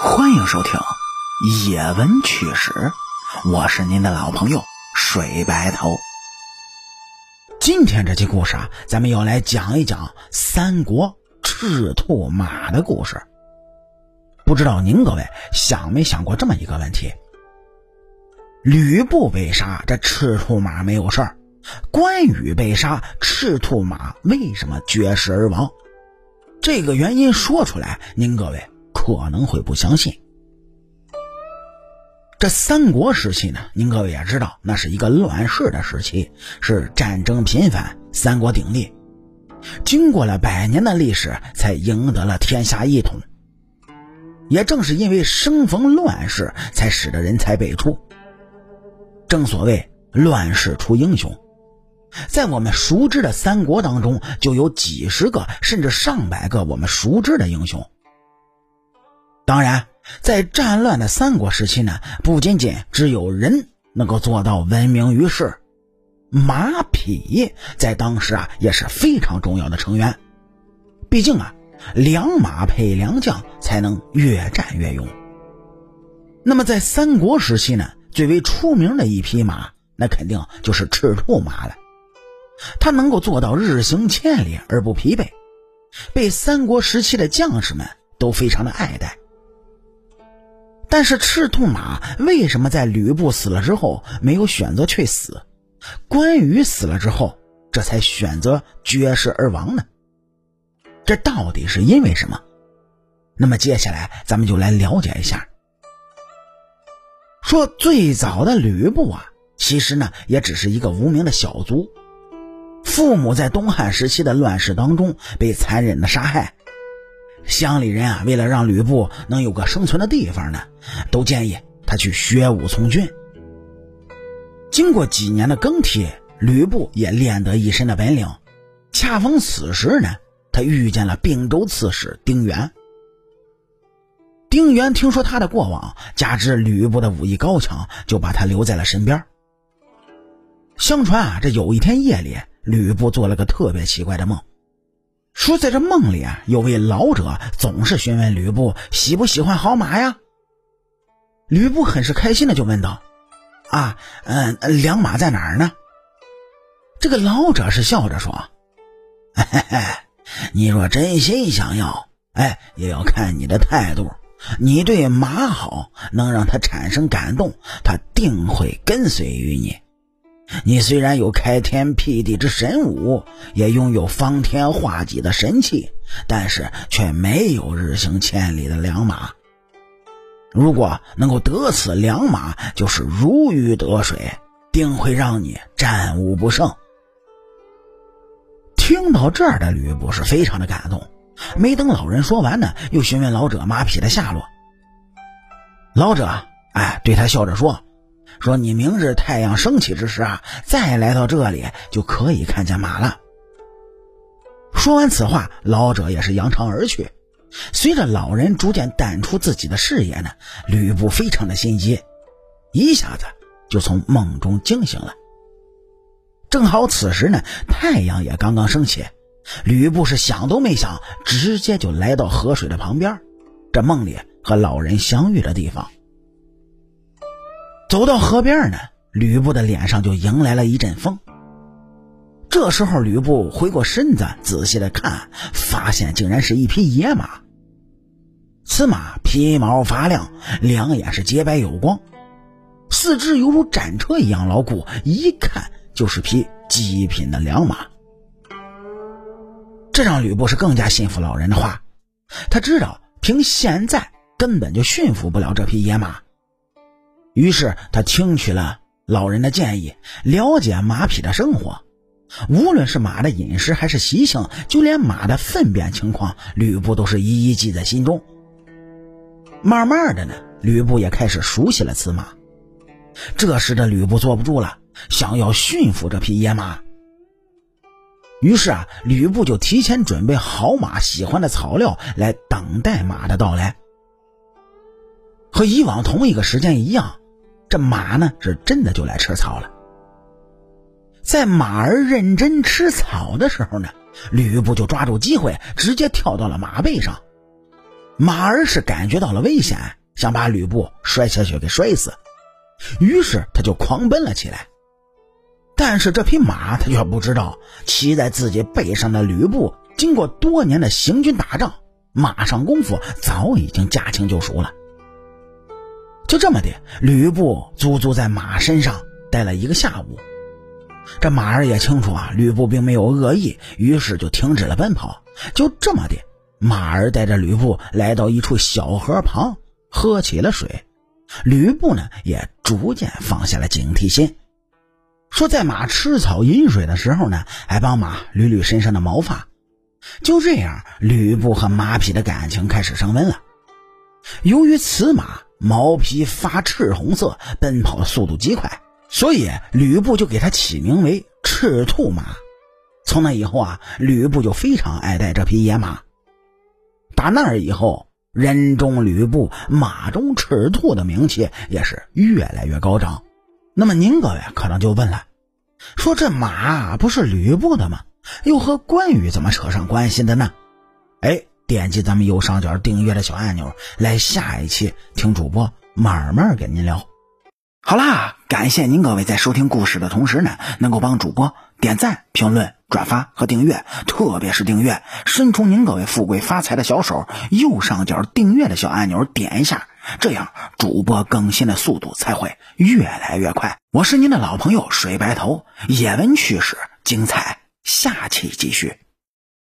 欢迎收听《野闻趣史》，我是您的老朋友水白头。今天这期故事啊，咱们要来讲一讲三国赤兔马的故事。不知道您各位想没想过这么一个问题：吕布被杀，这赤兔马没有事儿；关羽被杀，赤兔马为什么绝食而亡？这个原因说出来，您各位可能会不相信。这三国时期呢，您各位也知道，那是一个乱世的时期，是战争频繁，三国鼎立。经过了百年的历史，才赢得了天下一统。也正是因为生逢乱世，才使得人才辈出。正所谓乱世出英雄，在我们熟知的三国当中，就有几十个甚至上百个我们熟知的英雄。当然。在战乱的三国时期呢，不仅仅只有人能够做到闻名于世，马匹在当时啊也是非常重要的成员。毕竟啊，良马配良将才能越战越勇。那么在三国时期呢，最为出名的一匹马，那肯定就是赤兔马了。它能够做到日行千里而不疲惫，被三国时期的将士们都非常的爱戴。但是赤兔马为什么在吕布死了之后没有选择去死，关羽死了之后这才选择绝食而亡呢？这到底是因为什么？那么接下来咱们就来了解一下。说最早的吕布啊，其实呢也只是一个无名的小卒，父母在东汉时期的乱世当中被残忍的杀害。乡里人啊，为了让吕布能有个生存的地方呢，都建议他去学武从军。经过几年的更替，吕布也练得一身的本领。恰逢此时呢，他遇见了并州刺史丁原。丁原听说他的过往，加之吕布的武艺高强，就把他留在了身边。相传啊，这有一天夜里，吕布做了个特别奇怪的梦。说，在这梦里啊，有位老者总是询问吕布喜不喜欢好马呀。吕布很是开心的就问道：“啊，嗯，良马在哪儿呢？”这个老者是笑着说：“嘿嘿，你若真心想要，哎，也要看你的态度。你对马好，能让他产生感动，他定会跟随于你。”你虽然有开天辟地之神武，也拥有方天画戟的神器，但是却没有日行千里的良马。如果能够得此良马，就是如鱼得水，定会让你战无不胜。听到这儿的吕布是非常的感动，没等老人说完呢，又询问老者马匹的下落。老者哎，对他笑着说。说你明日太阳升起之时啊，再来到这里就可以看见马了。说完此话，老者也是扬长而去。随着老人逐渐淡出自己的视野呢，吕布非常的心急，一下子就从梦中惊醒了。正好此时呢，太阳也刚刚升起，吕布是想都没想，直接就来到河水的旁边，这梦里和老人相遇的地方。走到河边呢，吕布的脸上就迎来了一阵风。这时候，吕布回过身子，仔细的看，发现竟然是一匹野马。此马皮毛发亮，两眼是洁白有光，四肢犹如战车一样牢固，一看就是匹极品的良马。这让吕布是更加信服老人的话，他知道凭现在根本就驯服不了这匹野马。于是他听取了老人的建议，了解马匹的生活，无论是马的饮食还是习性，就连马的粪便情况，吕布都是一一记在心中。慢慢的呢，吕布也开始熟悉了此马。这时的吕布坐不住了，想要驯服这匹野马。于是啊，吕布就提前准备好马喜欢的草料，来等待马的到来。和以往同一个时间一样。这马呢，是真的就来吃草了。在马儿认真吃草的时候呢，吕布就抓住机会，直接跳到了马背上。马儿是感觉到了危险，想把吕布摔下去给摔死，于是他就狂奔了起来。但是这匹马他却不知道，骑在自己背上的吕布，经过多年的行军打仗，马上功夫早已经驾轻就熟了。就这么的，吕布足足在马身上待了一个下午。这马儿也清楚啊，吕布并没有恶意，于是就停止了奔跑。就这么的，马儿带着吕布来到一处小河旁，喝起了水。吕布呢，也逐渐放下了警惕心。说在马吃草饮水的时候呢，还帮马捋捋身上的毛发。就这样，吕布和马匹的感情开始升温了。由于此马毛皮发赤红色，奔跑的速度极快，所以吕布就给它起名为赤兔马。从那以后啊，吕布就非常爱戴这匹野马。打那儿以后，人中吕布，马中赤兔的名气也是越来越高涨。那么您各位可能就问了，说这马不是吕布的吗？又和关羽怎么扯上关系的呢？哎，点击咱们右上角订阅的小按钮，来下一期听主播慢慢跟您聊。好啦，感谢您各位在收听故事的同时呢，能够帮主播点赞、评论、转发和订阅，特别是订阅，伸出您各位富贵发财的小手，右上角订阅的小按钮点一下，这样主播更新的速度才会越来越快。我是您的老朋友水白头，野闻趣事精彩，下期继续。